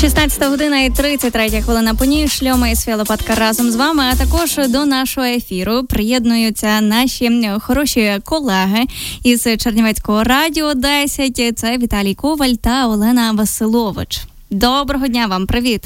16 година і 33 хвилина по ній шльома і Лопатка разом з вами. А також до нашого ефіру приєднуються наші хороші колеги із Чернівецького радіо 10. Це Віталій Коваль та Олена Василович. Доброго дня вам, привіт.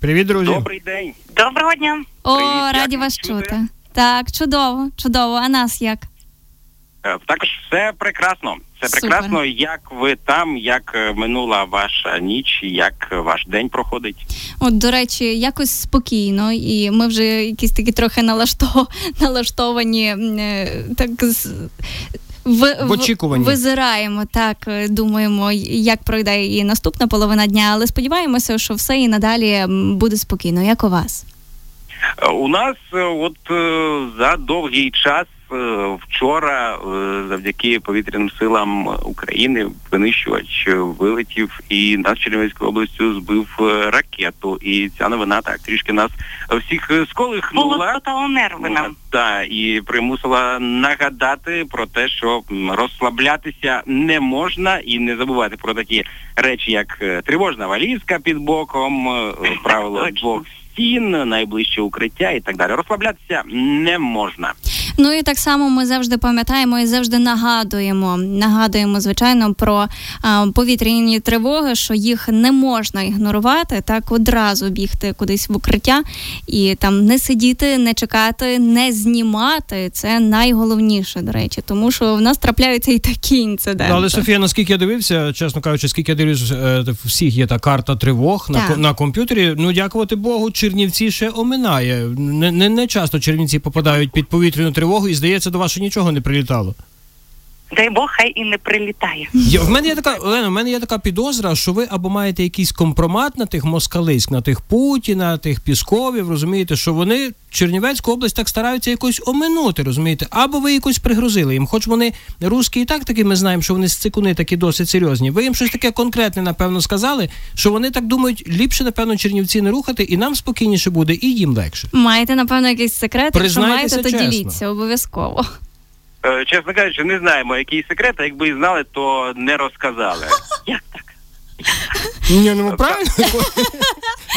Привіт, друзі. Добрий день. Доброго дня. О, Привіт, раді вас чути? чути. Так, чудово, чудово. А нас як? Е, Також все прекрасно. Все Супер. прекрасно. Як ви там, як е, минула ваша ніч, як ваш день проходить? От, до речі, якось спокійно, і ми вже якісь такі трохи налашто... налаштовані е, так з. В, В очікуванні. визираємо так, е, думаємо, як пройде і наступна половина дня, але сподіваємося, що все і надалі буде спокійно, як у вас. Е, У нас е, от е, за довгий час е, вчора, е, завдяки повітряним силам України, винищувач е, вилетів і над Чернівецькою областю збив е, ракету. І ця новина так трішки нас всіх е, сколихнула. Було нерви нам. Так, і примусила нагадати про те, що розслаблятися не можна і не забувати про такі речі, як е, тривожна валізка під боком, е, правило двох стін, найближче укриття і так далі. Розслаблятися не можна. Ну і так само ми завжди пам'ятаємо і завжди нагадуємо. Нагадуємо, звичайно, про а, повітряні тривоги, що їх не можна ігнорувати, так одразу бігти кудись в укриття і там не сидіти, не чекати, не знімати. Це найголовніше, до речі, тому що в нас трапляються і такі інциденти. Ну, але Софія, наскільки я дивився, чесно кажучи, скільки я дивлюсь, е, всіх є та карта тривог на, Так. ко- на комп'ютері. Ну, дякувати Богу, Чернівці ще оминає. Не, не, не часто Чернівці попадають під повітряну тривогу, і здається, до вас нічого не прилітало. Дай Бог, хай і не прилітає. Я, в мене є така Олена, в мене є така підозра, що ви або маєте якийсь компромат на тих москалиськ, на тих Путіна, тих Пісковів, розумієте, що вони Чернівецьку область так стараються якось оминути, розумієте, або ви якось пригрозили їм. Хоч вони русські і так таки ми знаємо, що вони цикуни такі досить серйозні. Ви їм щось таке конкретне, напевно, сказали, що вони так думають, ліпше, напевно, Чернівці не рухати, і нам спокійніше буде, і їм легше. Маєте, напевно, якийсь секрет, якщо маєте, то чесно. діліться обов'язково. Е, Чесно кажучи, не знаємо, який секрет, а якби і знали, то не розказали. Як так? Ні, ну правильно.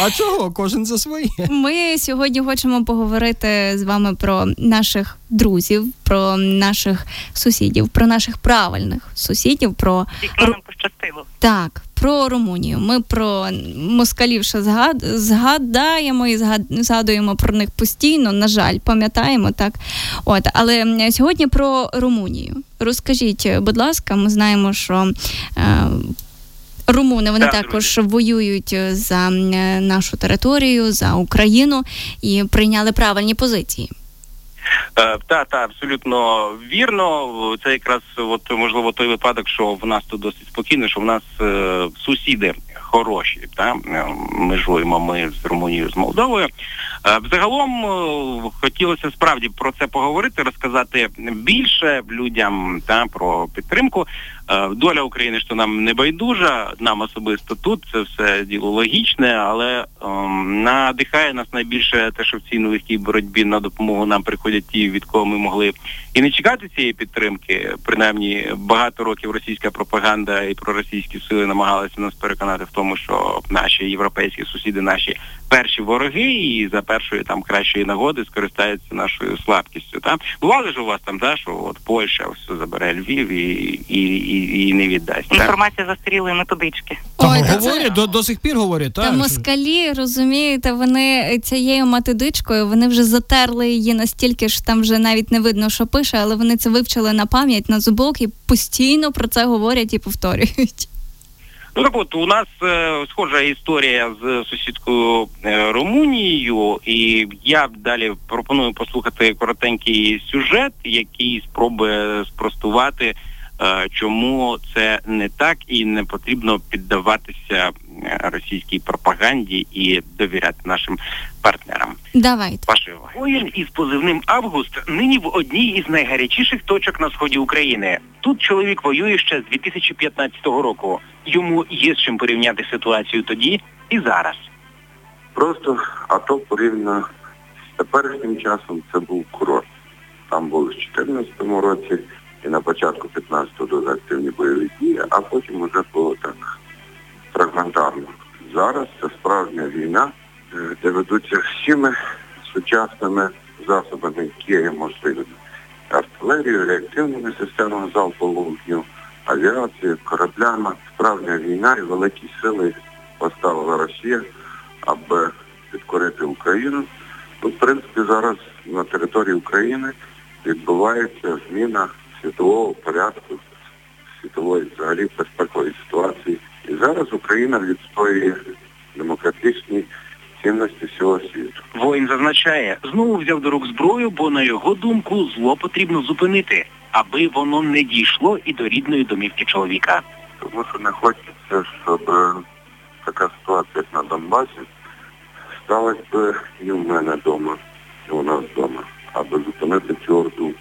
А чого? Кожен за своє. Ми сьогодні хочемо поговорити з вами про наших друзів, про наших сусідів, про наших правильних сусідів, про нам пощастило. так, про Румунію. Ми про москалів ще згад... згадаємо і згад... згадуємо про них постійно. На жаль, пам'ятаємо так. От, але сьогодні про Румунію. Розкажіть, будь ласка, ми знаємо, що. Е... Румуни вони Так, також воюють за е, нашу територію, за Україну і прийняли правильні позиції. Е, Та, та, абсолютно вірно. Це якраз от можливо той випадок, що в нас тут досить спокійно, що в нас е, сусіди хороші. Та Е, межуємо ми з Румунією з Молдовою. Е, Взагалом е, хотілося справді про це поговорити, розказати більше людям та про підтримку. Е, Доля України що нам не байдужа, нам особисто тут це все діло логічне, але ем, надихає нас найбільше те, що в цій нелегкій боротьбі на допомогу нам приходять ті, від кого ми могли і не чекати цієї підтримки. Принаймні багато років російська пропаганда і проросійські сили намагалися нас переконати в тому, що наші європейські сусіди наші перші вороги, і за першої там кращої нагоди скористаються нашою слабкістю. Та бували ж у вас там, та що от Польща все забере Львів і, і, і, і не віддасть. та? Інформація застарілої методички. Там Ой, та це- говорять, до, до сих пір говорять, Та так. що- москалі, розумієте, вони цією матедичкою, вони вже затерли її настільки, що там вже навіть не видно, що пише, але вони це вивчили на пам'ять, на зубок і постійно про це говорять і повторюють. Ну так от у нас е, схожа історія з сусідкою е, Румунією, і я далі пропоную послухати коротенький сюжет, який спробує спростувати, чому це не так і не потрібно піддаватися е, російській пропаганді і довіряти нашим партнерам. Давайте. Вашої уваги. Воїн із позивним Август нині в одній із найгарячіших точок на сході України. Тут чоловік воює ще з 2015 року. Йому є з чим порівняти ситуацію тоді і зараз. Просто АТО порівняно з теперішнім часом це був курорт. Там були в 2014 році і на початку 15-го дуже активні бойові дії, а потім вже було так фрагментарно. Зараз це справжня війна, е, де ведуться всіми сучасними засобами, які є можливими. Артилерією, реактивними системами залпового вогню, авіацією, кораблями. Справжня війна і великі сили поставила Росія, аби підкорити Україну. Ну, в принципі, зараз на території України відбувається зміна світового порядку, світової взагалі безпекової ситуації. І зараз Україна відстоює демократичні цінності всього світу. Воїн зазначає, знову взяв до рук зброю, бо на його думку зло потрібно зупинити, аби воно не дійшло і до рідної домівки чоловіка. Тому що не хочеться, щоб е, така ситуація, як на Донбасі, сталася би і в мене вдома, і у нас вдома, аби зупинити цю орду.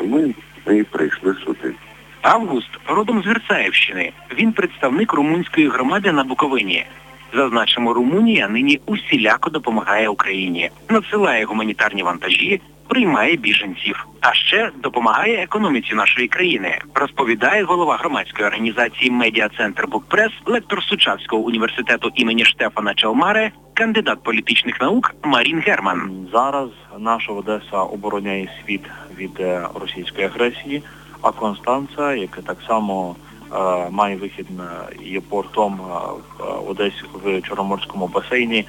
Ми і прийшли сюди. Август родом з Герцаївщини. Він представник румунської громади на Буковині. Зазначимо, Румунія нині усіляко допомагає Україні, надсилає гуманітарні вантажі, приймає біженців, а ще допомагає економіці нашої країни. Розповідає голова громадської організації Медіа-центр Букпрес, лектор Сучавського університету імені Штефана Челмаре, кандидат політичних наук Марін Герман. Зараз наша Одеса обороняє світ від е, російської агресії, а Констанца, яка так само е, має вихід на є портом е, в Чорноморському басейні, е,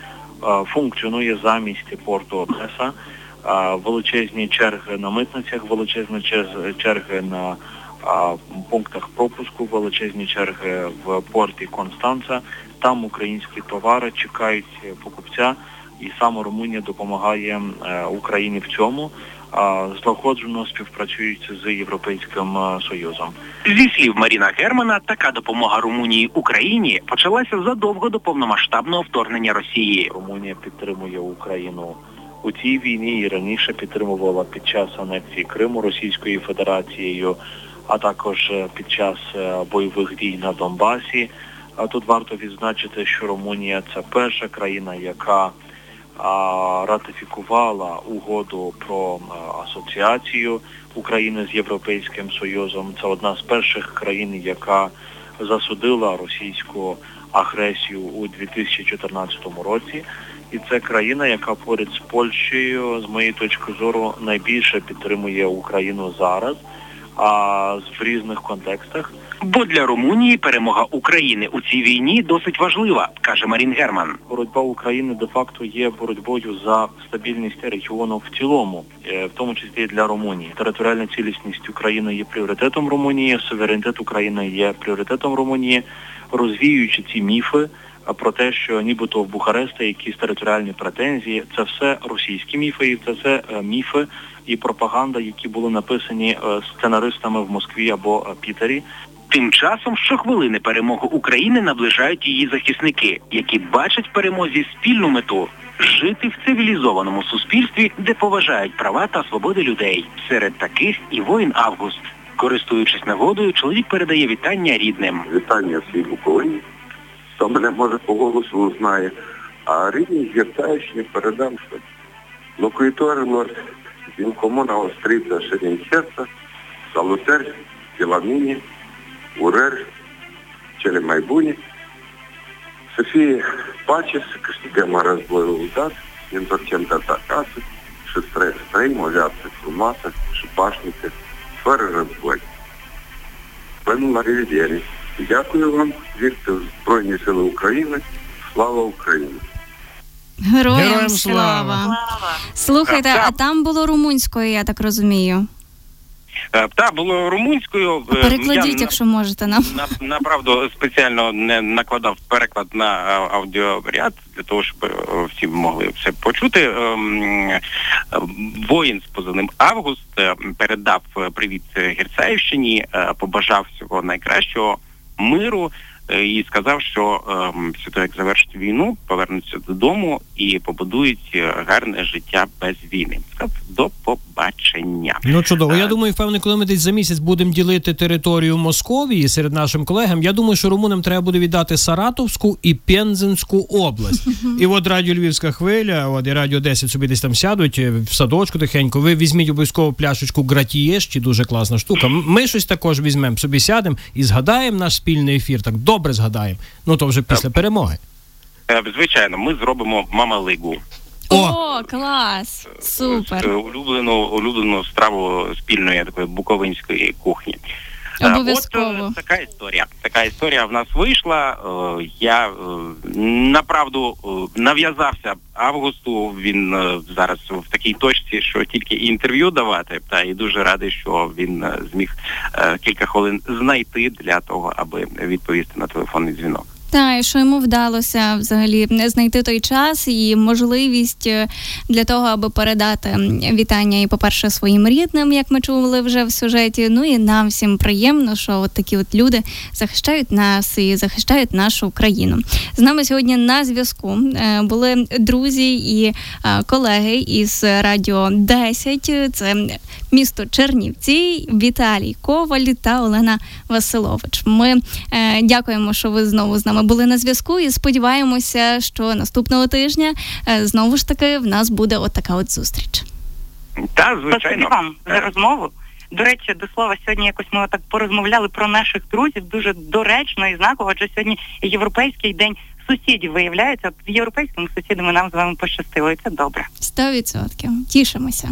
функціонує замість порту Одеса. Величезні черги на митницях, величезні черги на пунктах пропуску, величезні черги в порті Констанца. Там українські товари чекають покупця, і саме Румунія допомагає е, Україні в цьому. Злагоджено співпрацюють з Європейським е, Союзом. Зі слів Маріна Германа, така допомога Румунії Україні почалася задовго до повномасштабного вторгнення Росії. Румунія підтримує Україну у цій війні і раніше підтримувала під час анексії Криму Російською Федерацією, а також е, під час е, бойових дій на Донбасі. Тут варто відзначити, що Румунія це перша країна, яка ратифікувала угоду про асоціацію України з Європейським Союзом. Це одна з перших країн, яка засудила російську агресію у 2014 році. І це країна, яка поряд з Польщею, з моєї точки зору, найбільше підтримує Україну зараз, а в різних контекстах. Бо для Румунії перемога України у цій війні досить важлива, каже Марін Герман. Боротьба України де-факто є боротьбою за стабільність регіону в цілому, е, в тому числі для Румунії. Територіальна цілісність України є пріоритетом Румунії, суверенітет України є пріоритетом Румунії, розвіюючи ці міфи про те, що нібито в Бухареста якісь територіальні претензії, це все російські міфи, і це все е, міфи і пропаганда, які були написані е, сценаристами в Москві або Пітері. Тим часом щохвилини перемогу України наближають її захисники, які бачать в перемозі спільну мету жити в цивілізованому суспільстві, де поважають права та свободи людей. Серед таких і воїн Август. Користуючись нагодою, чоловік передає вітання рідним. Вітання всій Буковині. Хто мене може по голосу знає. А рідні Герцаївщині передам, що локуїторило він комуна остриця Шерінчеца, Салутер, Філаміні, Урер, Челемайбуні, Софії Пачес, Каштігема розбою удат, Інторчен Татакаси, Шестре Стрей, Мовляться, Фрумаса, Шипашники, Сфери розбой. Певно, Рівідєрі. Дякую вам, вірте в Збройні Сили України. Слава Україні! Героям, Героям слава. слава. Слухайте, а там було румунською, я так розумію. Е, Та було румунською. е, Перекладіть, я якщо можете нам. на, направду спеціально не накладав переклад на аудіоряд для того, щоб е, всі могли все почути. Ем, е, Воїн з позивним Август е, передав е, привіт е, Герцаївщині, е, побажав всього найкращого миру е, і сказав, що ем, після того, як завершить війну, повернуться додому і побудують е, гарне життя без війни. Сказав, До побачення. Ну чудово. Я Е, думаю, впевнений, коли ми десь за місяць будемо ділити територію Московії серед нашим колегам. Я думаю, що румунам треба буде віддати Саратовську і Пензенську область. І от радіо Львівська хвиля, от і радіо 10 собі десь там сядуть е, в садочку тихенько. Ви візьміть обов'язково пляшечку гратієш, чи дуже класна штука. Ми щось також візьмемо, собі сядемо і згадаємо наш спільний ефір. Так добре. Добре згадаємо. Ну то вже після перемоги. Е, Звичайно, ми зробимо мамалигу. О! О, клас! Е, Супер! Улюблену, улюблену страву спільної такої буковинської кухні. Е, Обов'язково. От така історія. Така історія в нас вийшла. Е, Я е, направду нав'язався Августу. Він зараз в такій точці, що тільки інтерв'ю давати. Та і дуже радий, що він е, зміг е, кілька хвилин знайти для того, аби відповісти на телефонний дзвінок. Так, і що йому вдалося взагалі знайти той час і можливість е, для того, аби передати вітання і, по-перше, своїм рідним, як ми чули вже в сюжеті. Ну і нам всім приємно, що от такі от люди захищають нас і захищають нашу країну. З нами сьогодні на зв'язку е, були друзі і е, колеги із радіо 10. Це місто Чернівці, Віталій Коваль та Олена Василович. Ми дякуємо, що ви знову з нами були на зв'язку, і сподіваємося, що наступного тижня е, знову ж таки в нас буде от така от зустріч. Та Спасибі звичайно вам за Е, розмову. До речі, до слова, сьогодні якось ми так порозмовляли про наших друзів дуже доречно і знаково, адже сьогодні європейський день сусідів виявляється. От з європейськими сусідами нам з вами пощастило, і це добре. Сто відсотків. Тішимося.